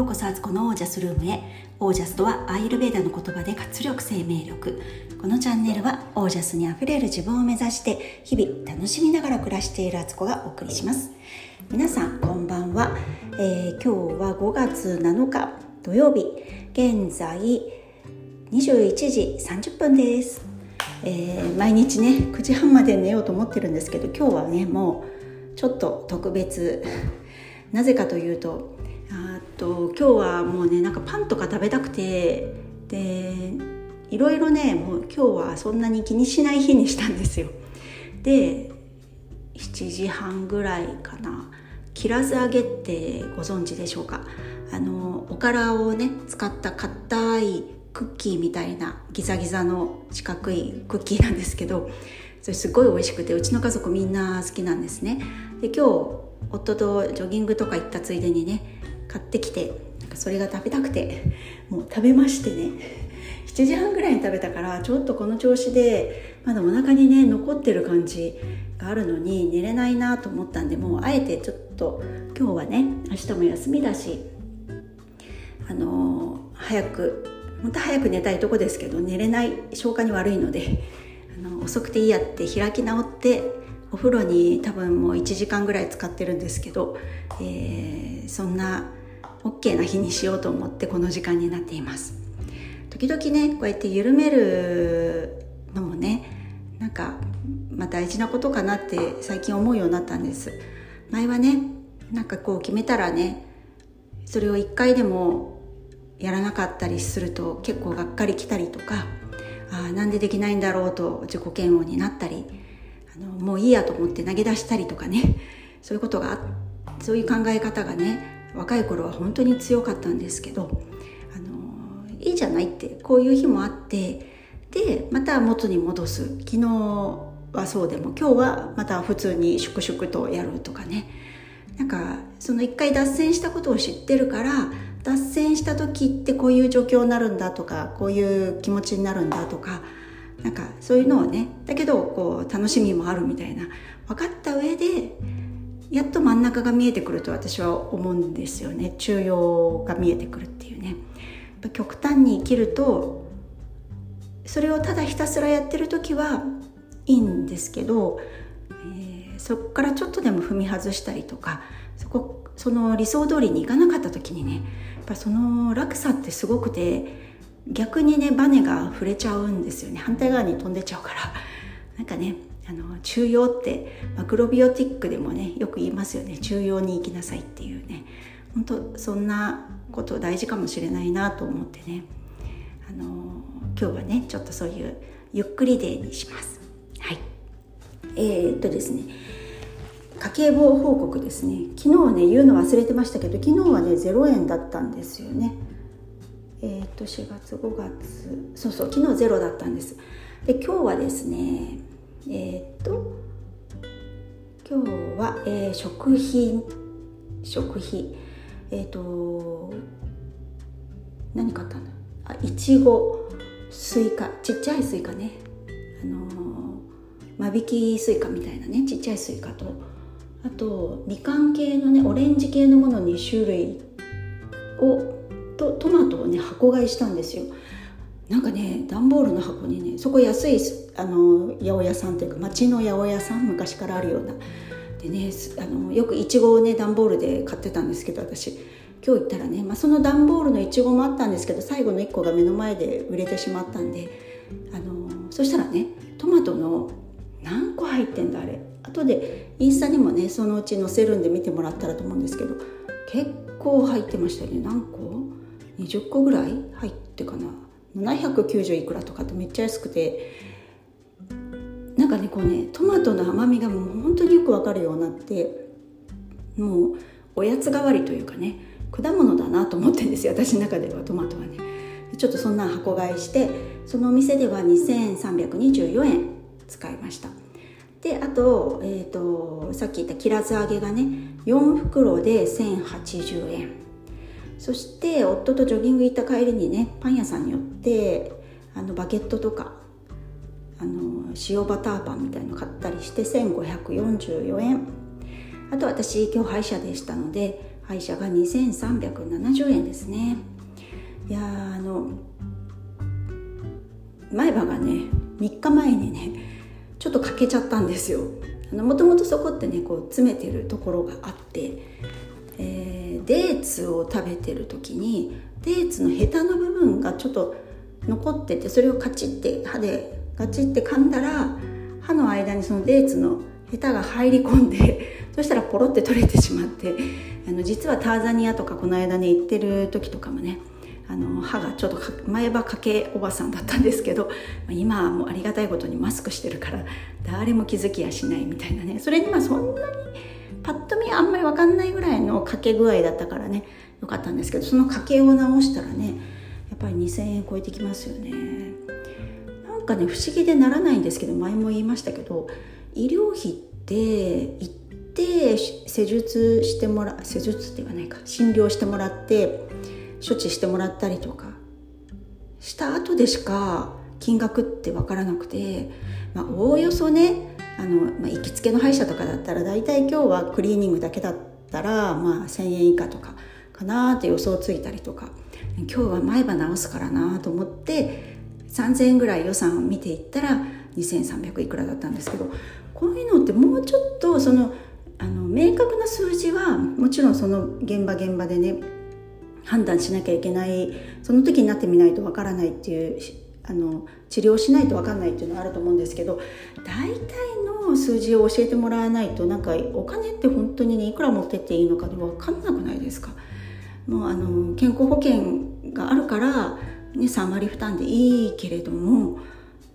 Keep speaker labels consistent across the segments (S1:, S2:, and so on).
S1: ようこそあつこのオージャスルームへ。オージャスとはアイルベーダの言葉で活力生命力。このチャンネルはオージャスにあふれる自分を目指して日々楽しみながら暮らしているあつこがお送りします。皆さんこんばんは、えー、今日は5月7日土曜日。現在21時30分です。えー、毎日ね9時半まで寝ようと思ってるんですけど今日はねもうちょっと特別。なぜかというとと今日はもうねなんかパンとか食べたくてでいろいろねもう今日はそんなに気にしない日にしたんですよ。で7時半ぐらいかな。切らず揚げってご存知でしょうか？あのおからをね使った硬いクッキーみたいなギザギザの四角いクッキーなんですけどそれすごい美味しくてうちの家族みんな好きなんですね。で今日夫とジョギングとか行ったついでにね買ってきてそれが食べたくてもう食べましてね。7時半ぐらいに食べたからちょっとこの調子でまだお腹にね残ってる感じがあるのに寝れないなと思ったんでもうあえてちょっと今日はね明日も休みだしあのー、早く本当早く寝たいとこですけど寝れない消化に悪いのであの遅くていいやって開き直ってお風呂に多分もう1時間ぐらい使ってるんですけど、えー、そんな OK な日にしようと思ってこの時間になっています。時々ねこうやって緩めるのもねなんか、まあ、大事なことかなって最近思うようになったんです。前はねなんかこう決めたらねそれを1回でもやらなかったりすると結構がっかりきたりとかあなんでできないんだろうと自己嫌悪になったりあのもういいやと思って投げ出したりとかねそういうことがそういう考え方がね若い頃は本当に強かったんですけどあのいいじゃないってこういう日もあってでまた元に戻す。昨日はそうでも今日はまた普通に粛々とやるとかね。なんかその一回脱線したことを知ってるから脱線した時ってこういう状況になるんだとかこういう気持ちになるんだとかなんかそういうのをねだけどこう楽しみもあるみたいな。分かった上でやっと真ん中が見えてくると私は思うんですよね。中庸が見えてくるっていうね。極端に生きるとそれをただひたすらやってる時はいいんですけど、えー、そこからちょっとでも踏み外したりとかそこその理想通りにいかなかった時にねやっぱその落差ってすごくて逆にねバネが触れちゃうんですよね。反対側に飛んでちゃうから。なんかねあの中庸ってマクロビオティックでもねよく言いますよね。中庸に生きなさいっていうね。本当そんなこと大事かもしれないなと思ってね。あの今日はねちょっとそういうゆっくりデーにします。はい。えー、っとですね。家計簿報告ですね。昨日ね言うの忘れてましたけど昨日はね0円だったんですよね。えー、っと4月5月。そうそう昨日ゼロだったんです。で今日はですねえー、っと今日は、えー、食品食費。えー、っと何買ったんだ？あいちごスイカ。ちっちゃいスイカね。あの間引きスイカみたいなね。ちっちゃいスイカと。あとみかん系のねオレンジ系のもの2種類をとトマトをね箱買いしたんですよ。なんかね段ボールの箱にねそこ安いあの八百屋さんというか町の八百屋さん昔からあるような。でねあのよくいちごをね段ボールで買ってたんですけど私。今日行ったらね、まあ、その段ボールのいちごもあったんですけど最後の1個が目の前で売れてしまったんであのそしたらねトマトの何個入ってんだあれ。後でインスタにもねそのうち載せるんで見てもらったらと思うんですけど結構入ってましたよね。何個 ?20 個ぐらい？入ってかな。790いくらとかってめっちゃ安くてなんかねこうねトマトの甘みがもう本当によくわかるようになってもうおやつ代わりというかね果物だなと思ってるんですよ私の中ではトマトはね。ちょっとそんな箱買いしてそのお店では2324円使いました。であと,、えーと、さっき言った切らず揚げがね4袋で1080円。そして夫とジョギング行った帰りにねパン屋さんに寄ってあのバゲットとかあの塩バターパンみたいの買ったりして1544円。あと私今日歯医者でしたので歯医者が2370円ですね。いやあの前歯がね3日前にねちょっと欠けちゃったんですよ。もともとそこってねこう詰めてるところがあって、えー、デーツを食べてる時にデーツのヘタの部分がちょっと残っててそれをカチッて歯でガチッて噛んだら歯の間にそのデーツのヘタが入り込んで そしたらポロって取れてしまってあの実はターザニアとかこの間ね行ってる時とかもねあの歯がちょっと前歯かけおばさんだったんですけど今はもうありがたいことにマスクしてるから誰も気づきやしないみたいなね。それにまあそんなにパッと見あんまり分かんないぐらいのかけ具合だったからねよかったんですけどそのかけを直したらねぱり2,000円超えてきますよね。なんかね不思議でならないんですけど前も言いましたけど医療費って行って施術してもら施術って言わないか診療してもらって処置してもらったりとかした後でしか金額って分からなくて、まあ、おおよそねあの、まあ、行きつけの歯医者とかだったら大体今日はクリーニングだけだったら、まあ、1,000円以下とかかなって予想ついたりとか。今日は前歯直すからなと思って3,000円ぐらい予算を見ていったら2,300いくらだったんですけどこういうのってもうちょっとそのあの明確な数字はもちろんその現場現場でね判断しなきゃいけないその時になってみないとわからないっていうあの治療しないと分かんないっていうのはあると思うんですけど大体の数字を教えてもらわないとなんかお金って本当にねいくら持ってっていいのかで分かんなくないですか？もうあの健康保険があるから、ね、3割負担でいいけれども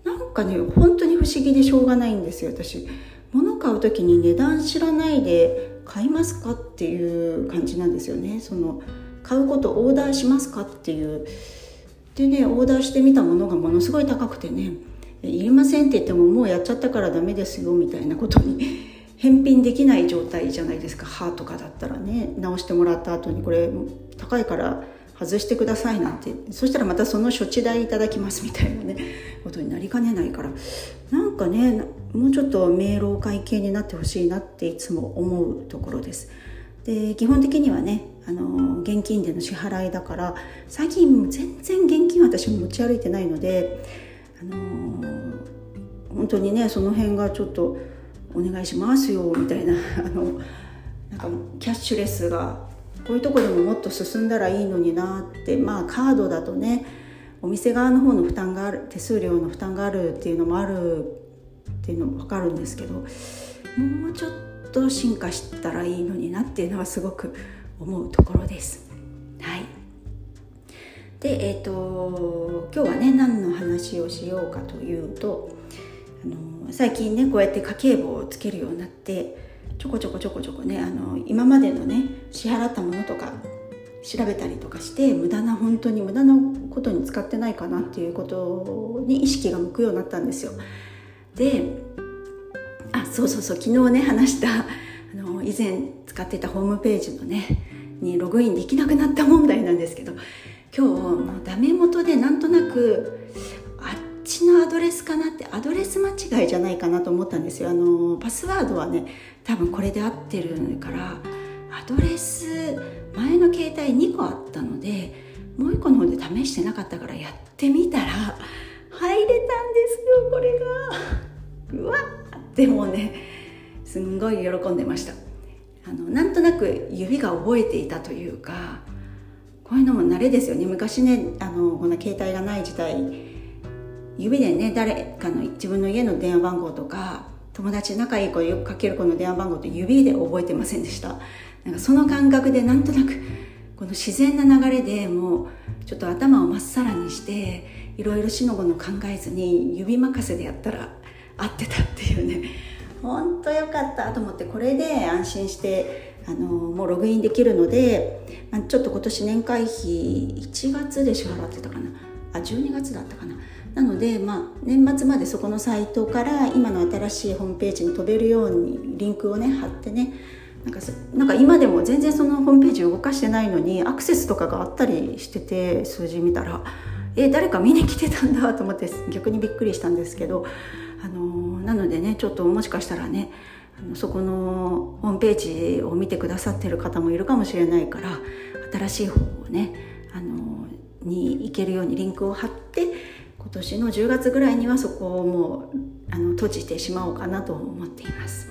S1: なんかね本当に不思議でしょうがないんですよ私。物買う時に値段知らないで買いますかっていう感じなんですよね。その買うことオーダーしますかっていう。でねオーダーしてみたものがものすごい高くてねいりませんって言ってももうやっちゃったからダメですよみたいなことに返品できない状態じゃないですか。歯とかだったらね。直してもらった後にこれ高いから外してくださいなんて。そしたらまたその処置代いただきますみたいなね。ことになりかねないから。なんかねもうちょっと明朗会計になってほしいなっていつも思うところです。で基本的にはねあの現金での支払いだから最近全然現金私も持ち歩いてないので、あの本当にねその辺がちょっとお願いしますよみたいなあのなんかキャッシュレスがこういうとこでももっと進んだらいいのになってまあカードだとねお店側の方の負担がある手数料の負担があるっていうのもあるっていうのも分かるんですけどもうちょっと進化したらいいのになっていうのはすごく思うところです。はいでえーと、今日はね何の話をしようかというとあの最近ねこうやって家計簿をつけるようになってちょこちょこちょこちょこねあの今までのね支払ったものとか調べたりとかして無駄な本当に無駄なことに使ってないかなっていうことに意識が向くようになったんですよ。であそうそうそう昨日ね話したあの以前使ってたホームページのねにログインできなくなった問題なんですけど今日もダメ元でなんとなくちのアドレスかなってアドレス間違いじゃないかなと思ったんですよ。あのパスワードはね多分これで合ってるからアドレス前の携帯2個あったのでもう1個の方で試してなかったからやってみたら入れたんですよこれが。うわっでもねすんごい喜んでました。あのなんとなく指が覚えていたというかこういうのも慣れですよね。昔ねあのこんな携帯がない時代指でね誰かの自分の家の電話番号とか友達仲いい子よくかける子の電話番号って指で覚えてませんでした。なんかその感覚でなんとなくこの自然な流れでもうちょっと頭をまっさらにしていろいろしのごの考えずに指任せでやったら合ってたっていうね。本当よかった。と思ってこれで安心してあのもうログインできるので、まあ、ちょっと今年年会費1月で支払ってたかな。あ12月だったかな。なので、まあ、年末までそこのサイトから今の新しいホームページに飛べるようにリンクをね貼ってねなんかなんか今でも全然そのホームページ動かしてないのにアクセスとかがあったりしてて数字見たらえ誰か見に来てたんだと思って逆にびっくりしたんですけど、あのー、なのでねちょっともしかしたらねそこのホームページを見てくださってる方もいるかもしれないから新しい方をねあのに行けるようにリンクを貼って今年の10月ぐらいにはそこをもうあの閉じてしまおうかなと思っています。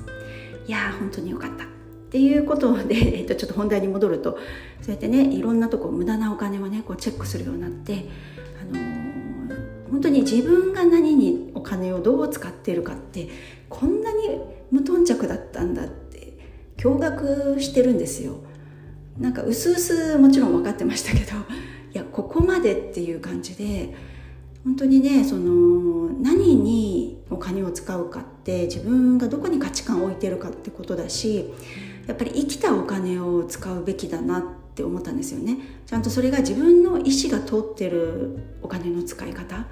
S1: いやー本当によかった。っていうことで、えっと、ちょっと本題に戻るとそうやってねいろんなとこ無駄なお金をねこうチェックするようになってあのー、本当に自分が何にお金をどう使っているかってこんなに無頓着だったんだって驚愕してるんですよ。なんかうすうすもちろん分かってましたけどいやここまでっていう感じで本当にねその何にお金を使うかって自分がどこに価値観を置いてるかってことだしやっぱり生きたお金を使うべきだなって思ったんですよね。ちゃんとそれが自分の意思が通ってるお金の使い方。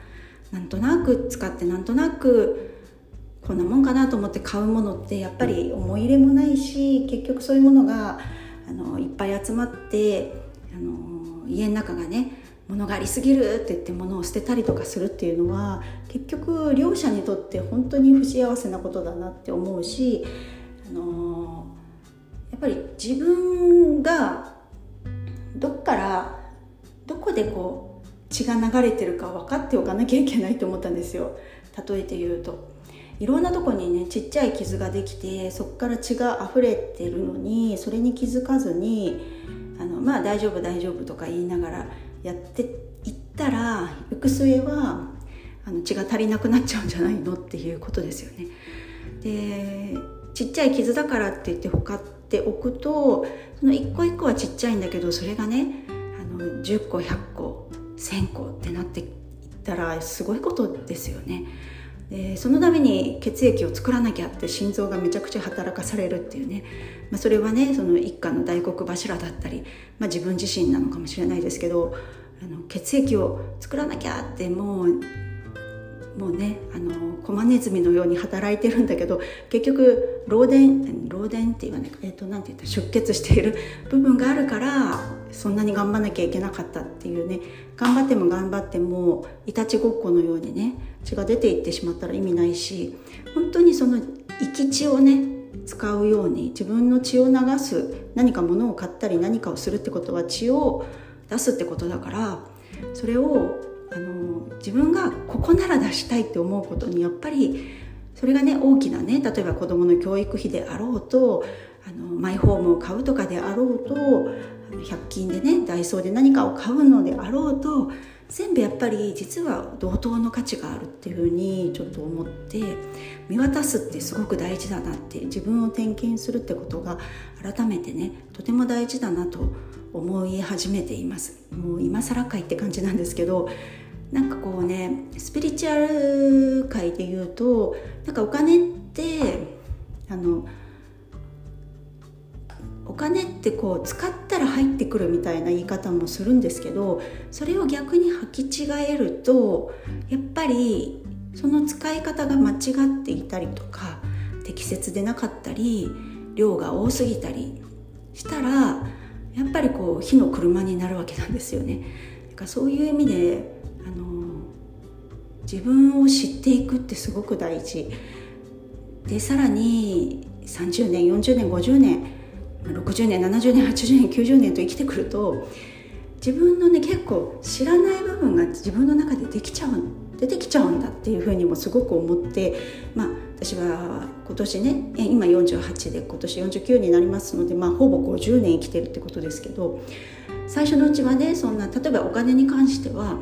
S1: なんとなく使ってなんとなくこんなもんかなと思って買うものってやっぱり思い入れもないし結局そういうものがあのいっぱい集まってあの家の中がね物がありすぎるって言って物を捨てたりとかするっていうのは結局両者にとって本当に不幸せなことだなって思うし、あのやっぱり自分がどっからどこでこう血が流れてるか分かっておかなきゃいけないと思ったんですよ例えて言うと。いろんなとこにねちっちゃい傷ができてそこから血が溢れてるのにそれに気づかずにあのまあ大丈夫大丈夫とか言いながらやっていったら行く末はあの血が足りなくなっちゃうんじゃないのっていうことですよね。でちっちゃい傷だからって言ってほかっておくとその一個一個はちっちゃいんだけどそれがねあの10個100個1,000個ってなっていったらすごいことですよね。でそのために血液を作らなきゃって心臓がめちゃくちゃ働かされるっていうね、まあ、それはねその一家の大黒柱だったり、まあ、自分自身なのかもしれないですけどあの血液を作らなきゃってもうもうねあのコマネズミのように働いてるんだけど結局漏電漏電って言わないかえっ、ー、となんて言った出血している 部分があるからそんなに頑張んなきゃいけなかったっていうね頑張っても頑張ってもいたちごっこのようにね血が出ていってしまったら意味ないし本当にその生き血をね使うように自分の血を流す何か物を買ったり何かをするってことは血を出すってことだからそれをあの自分がここなら出したいって思うことにやっぱりそれがね大きなね例えば子どもの教育費であろうとあのマイホームを買うとかであろうと100均でねダイソーで何かを買うのであろうと全部やっぱり実は同等の価値があるっていうふうにちょっと思って見渡すってすごく大事だなって自分を点検するってことが改めてねとても大事だなと思い始めています。もう今更かいって感じなんですけどなんかこうねスピリチュアル界で言うとなんかお金ってあのお金ってこう使ったら入ってくるみたいな言い方もするんですけどそれを逆に履き違えるとやっぱりその使い方が間違っていたりとか適切でなかったり量が多すぎたりしたらやっぱりこう火の車になるわけなんですよね。だからそういう意味で自分を知っていくってすごく大事。でさらに30年40年50年60年70年80年90年と生きてくると自分のね結構知らない部分が自分の中でできちゃう出てきちゃうんだっていうふうにもすごく思ってまあ私は今年ね今48で今年49になりますので、まあ、ほぼ50年生きてるってことですけど最初のうちはねそんな例えばお金に関しては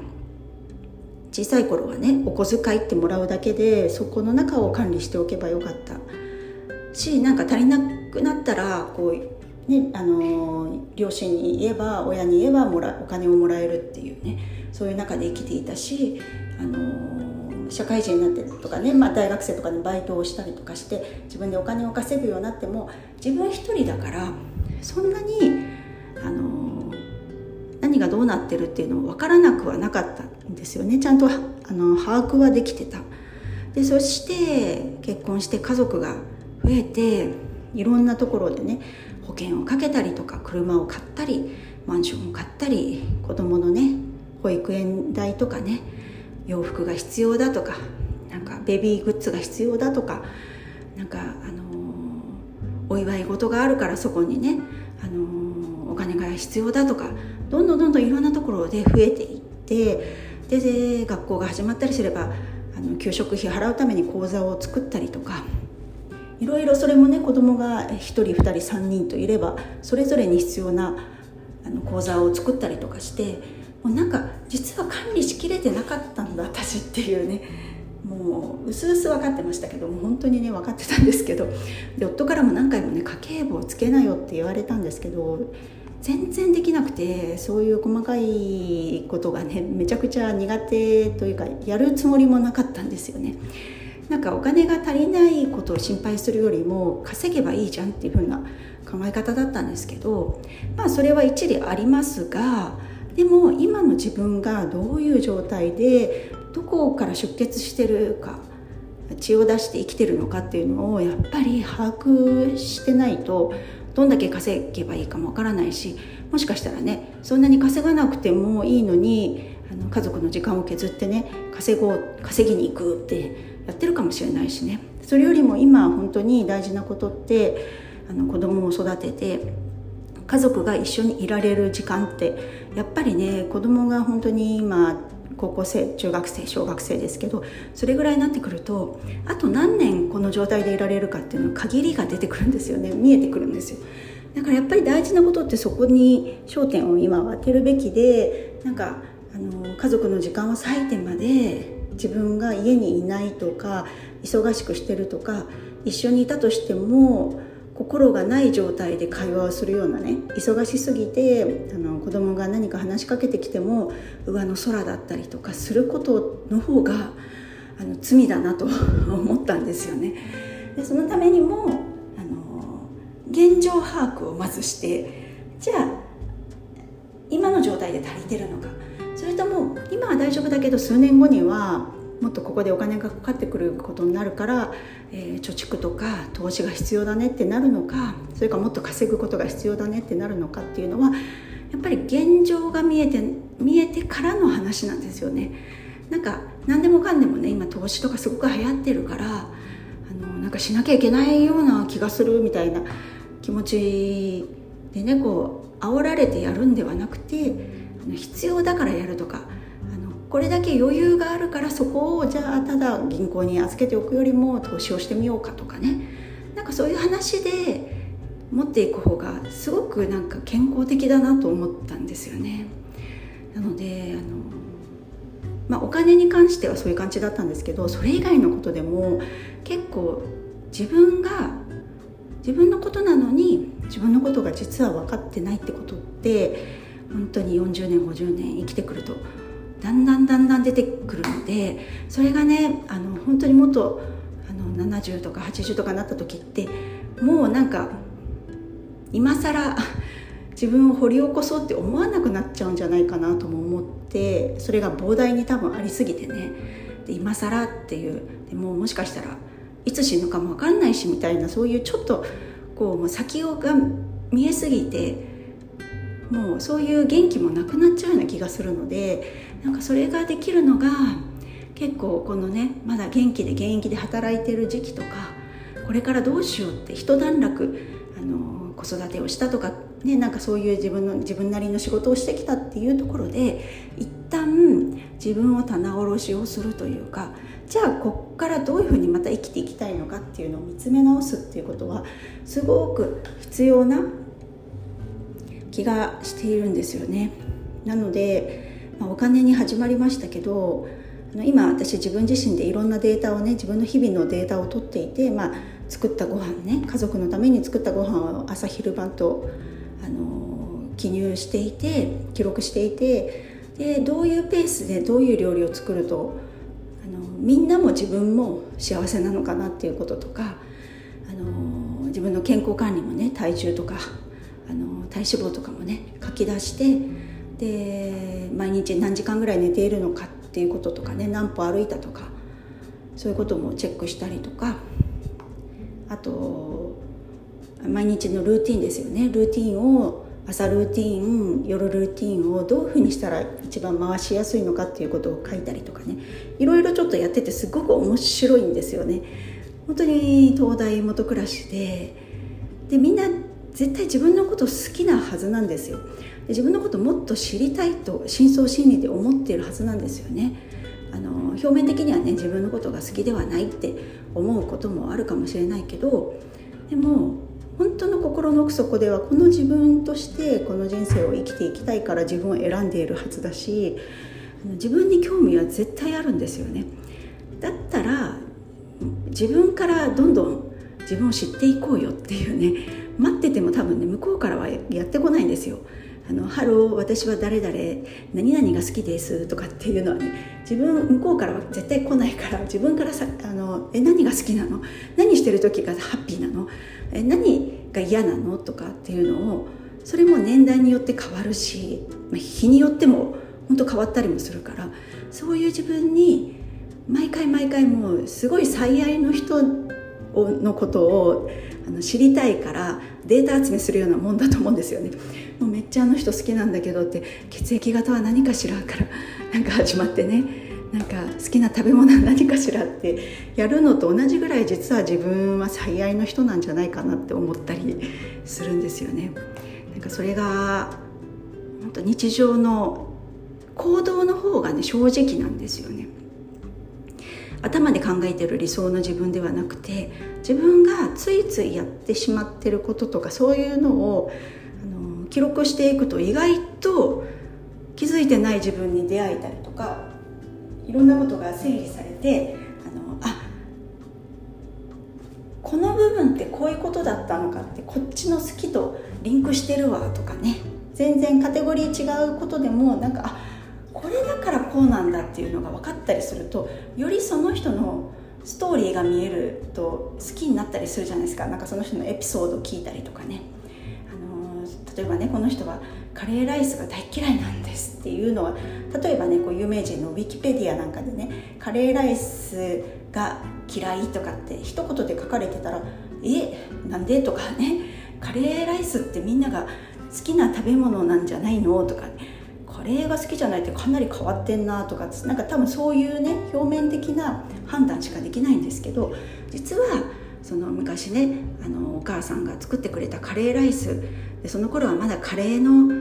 S1: 小さい頃はねお小遣いってもらうだけでそこの中を管理しておけばよかった。しなんか足りなくなったらこう、ね、あの両親に言えば親に言えばもらお金をもらえるっていうねそういう中で生きていたしあの社会人になってとかね、まあ、大学生とかでバイトをしたりとかして自分でお金を稼ぐようになっても自分一人だからそんなにあの何がどうなってるっていうのも分からなくはなかったんですよね。ちゃんとあの把握はできてた。でそして結婚して家族が増えていろんなところでね保険をかけたりとか車を買ったりマンションを買ったり子供のね保育園代とかね洋服が必要だとかなんかベビーグッズが必要だとかなんかあのお祝い事があるからそこにね、あのお金が必要だとかどんどんどんどんいろんなところで増えていってで学校が始まったりすればあの給食費払うために口座を作ったりとかいろいろそれもね子供が1人2人3人といればそれぞれに必要なあの講座を作ったりとかしてもうなんか実は管理しきれてなかったんだ私っていうね。もううすうす分かってましたけども本当にね分かってたんですけどで夫からも何回もね家計簿をつけなよって言われたんですけど全然できなくてそういう細かいことがねめちゃくちゃ苦手というかやるつもりもなかったんですよね。なんかお金が足りないことを心配するよりも稼げばいいじゃんっていう風な考え方だったんですけどまあそれは一理ありますがでも今の自分がどういう状態でどこから出血してるか血を出して生きてるのかっていうのをやっぱり把握してないとどんだけ稼げばいいかもわからないしもしかしたらねそんなに稼がなくてもいいのにあの家族の時間を削ってね稼ごう稼ぎに行くってやってるかもしれないしね。それよりも今本当に大事なことってあの子供を育てて家族が一緒にいられる時間ってやっぱりね子供が本当に今高校生中学生小学生ですけどそれぐらいになってくるとあと何年この状態でいられるかっていうの限りが出てくるんですよね。見えてくるんですよ。だからやっぱり大事なことってそこに焦点を今は当てるべきでなんかあの家族の時間を割いてまで自分が家にいないとか忙しくしてるとか一緒にいたとしても心がない状態で会話をするようなね忙しすぎてあの子供が何か話しかけてきても上の空だったりとかすることの方があの罪だなと 思ったんですよね。でそのためにもあの現状把握をまずしてじゃあ今の状態で足りてるのかそれとも今は大丈夫だけど数年後にはもっとここでお金がかかってくることになるから、えー、貯蓄とか投資が必要だねってなるのかそれかもっと稼ぐことが必要だねってなるのかっていうのはやっぱり現状が見えて見えてからの話なんですよね。なんか何でもかんでもね今投資とかすごく流行ってるからあのなんかしなきゃいけないような気がするみたいな気持ちでねこう煽られてやるんではなくて必要だからやるとかこれだけ余裕があるからそこをじゃあただ銀行に預けておくよりも投資をしてみようかとかねなんかそういう話で持っていく方がすごくなんか健康的だなと思ったんですよね。なのであの、まあ、お金に関してはそういう感じだったんですけどそれ以外のことでも結構自分が自分のことなのに自分のことが実は分かってないってことって本当に40年50年生きてくるとだんだんだんだん出てくるのでそれがねあの本当にもっとあの70とか80とかなった時ってもうなんか今更自分を掘り起こそうって思わなくなっちゃうんじゃないかなとも思ってそれが膨大に多分ありすぎてね。で今更っていうでももしかしたらいつ死ぬかも分かんないしみたいなそういうちょっとこうもう先が見えすぎてもうそういう元気もなくなっちゃうような気がするのでなんかそれができるのが結構このねまだ元気で現役で働いてる時期とかこれからどうしようって一段落あの子育てをしたとか、ね、なんかそういう自分の自分なりの仕事をしてきたっていうところで一旦自分を棚卸しをするというかじゃあこっからどういうふうにまた生きていきたいのかっていうのを見つめ直すっていうことはすごく必要な気がしているんですよね。なのでま、お金に始まりましたけど今私自分自身でいろんなデータをね自分の日々のデータを取っていて、まあ、作ったご飯ね家族のために作ったご飯を朝昼晩とあの記入していて記録していてでどういうペースでどういう料理を作るとあのみんなも自分も幸せなのかなっていうこととかあの自分の健康管理もね体重とか体脂肪とかもね書き出してで毎日何時間ぐらい寝ているのかっていうこととかね何歩歩いたとかそういうこともチェックしたりとかあと毎日のルーティンですよね。ルーティンを朝ルーティン夜ルーティンをどういうふうにしたら一番回しやすいのかっていうことを書いたりとかね。いろいろちょっとやっててすごく面白いんですよね。本当に東大元暮らしででみんな絶対自分のこと好きなはずなんですよ。で自分のこともっと知りたいと深層心理で思っているはずなんですよね。あの表面的にはね自分のことが好きではないって思うこともあるかもしれないけどでも本当の心の奥底ではこの自分としてこの人生を生きていきたいから自分を選んでいるはずだし自分に興味は絶対あるんですよね。だったら自分からどんどん自分を知っていこうよっていうね待ってても多分ね向こうからはやってこないんですよ。あのハロー私は誰々何々が好きですとかっていうのはね自分向こうからは絶対来ないから自分からさあのえ何が好きなの？何してる時がハッピーなの？え何が嫌なの？とかっていうのをそれも年代によって変わるし、ま、日によっても本当変わったりもするからそういう自分に毎回毎回もうすごい最愛の人のことをあの知りたいからデータ集めするようなもんだと思うんですよね。もうめっちゃあの人好きなんだけどって血液型は何かしらからなんか始まってね。なんか好きな食べ物は何かしらってやるのと同じぐらい実は自分は最愛の人なんじゃないかなって思ったりするんですよね。なんかそれが本当日常の行動の方がね正直なんですよね。頭で考えてる理想の自分ではなくて自分がついついやってしまってることとかそういうのをあの記録していくと意外と気づいてない自分に出会えたりとかいろんなことが整理されてあのあこの部分ってこういうことだったのかってこっちの好きとリンクしてるわとかね。全然カテゴリー違うことでもなんかあこうなんだっていうのが分かったりするとよりその人のストーリーが見えると好きになったりするじゃないですか。なんかその人のエピソードを聞いたりとかね、あのー、例えばねこの人はカレーライスが大嫌いなんですっていうのは例えばねこう有名人のウィキペディアなんかでねカレーライスが嫌いとかって一言で書かれてたらえなんでとかね。カレーライスってみんなが好きな食べ物なんじゃないのとか、ね、カレーが好きじゃないってかなり変わってんなとかなんか多分そういうね表面的な判断しかできないんですけど実はその昔ねあのお母さんが作ってくれたカレーライスでその頃はまだカレーの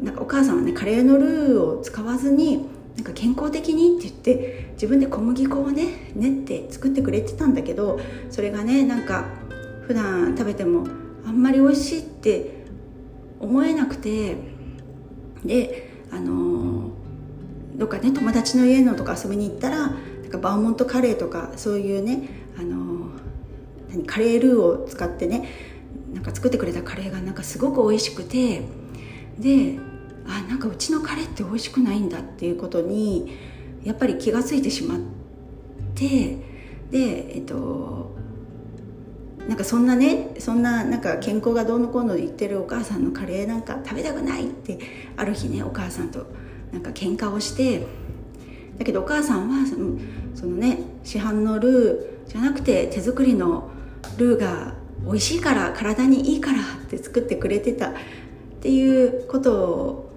S1: なんかお母さんはねカレーのルーを使わずになんか健康的にって言って自分で小麦粉をね練って作ってくれてたんだけどそれがねなんか普段食べてもあんまり美味しいって思えなくてであのどっかね友達の家のとか遊びに行ったらなんかバーモントカレーとかそういうねあの何カレールーを使ってねなんか作ってくれたカレーがなんかすごく美味しくてであなんかうちのカレーって美味しくないんだっていうことにやっぱり気が付いてしまってでえっとなんかそんなねそんななんか健康がどうのこうの言ってるお母さんのカレーなんか食べたくないってある日ねお母さんとなんか喧嘩をしてだけどお母さんはそのね市販のルーじゃなくて手作りのルーが美味しいから体にいいからって作ってくれてたっていうこと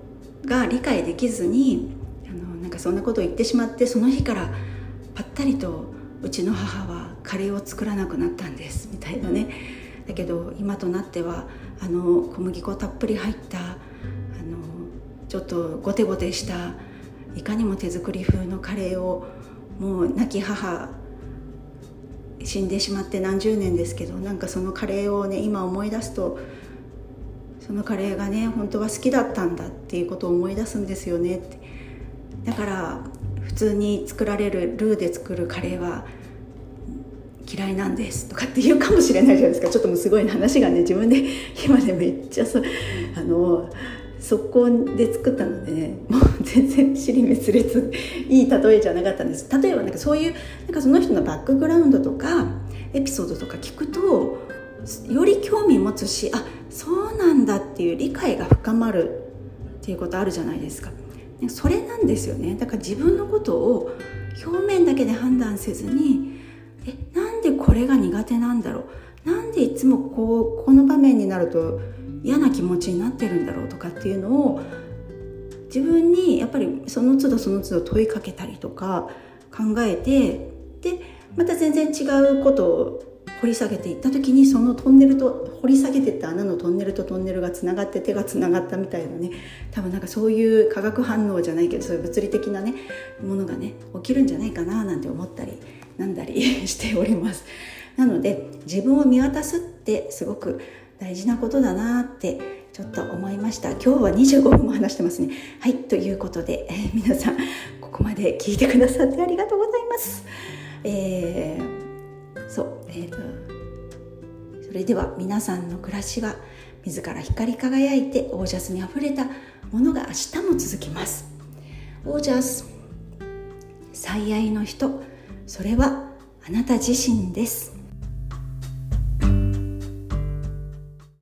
S1: が理解できずにあのなんかそんなことを言ってしまってその日からぱったりとうちの母はカレーを作らなくなったんですみたいなね。だけど今となってはあの小麦粉たっぷり入ったあのちょっとゴテゴテしたいかにも手作り風のカレーをもう亡き母死んでしまって何十年ですけどなんかそのカレーをね今思い出すとそのカレーがね本当は好きだったんだっていうことを思い出すんですよねって。だから普通に作られるルーで作るカレーは嫌いなんですとかって言うかもしれないじゃないですか。ちょっともうすごい話がね自分で 今ねめっちゃそあの速攻で作ったのでねもう全然尻滅裂いい例えじゃなかったんです。例えばなんかそういうなんかその人のバックグラウンドとかエピソードとか聞くとより興味持つしあそうなんだっていう理解が深まるっていうことあるじゃないですか。それなんですよね。だから自分のことを表面だけで判断せずにえなんでこれが苦手なんだろう？なんでいつもこうこの場面になると嫌な気持ちになってるんだろうとかっていうのを自分にやっぱりその都度その都度問いかけたりとか考えてでまた全然違うことを掘り下げていった時にそのトンネルと掘り下げてった穴のトンネルとトンネルがつながって手がつながったみたいなね多分なんかそういう化学反応じゃないけどそういう物理的なねものがね起きるんじゃないかななんて思ったりなんだり しております。なので自分を見渡すってすごく大事なことだなってちょっと思いました。今日は25分も話してますね。はいということで、えー、皆さんここまで聞いてくださってありがとうございます。えー、そうえーとそれでは皆さんの暮らしは自ら光り輝いてオージャスにあふれたものが明日も続きます。オージャス最愛の人それはあなた自身です。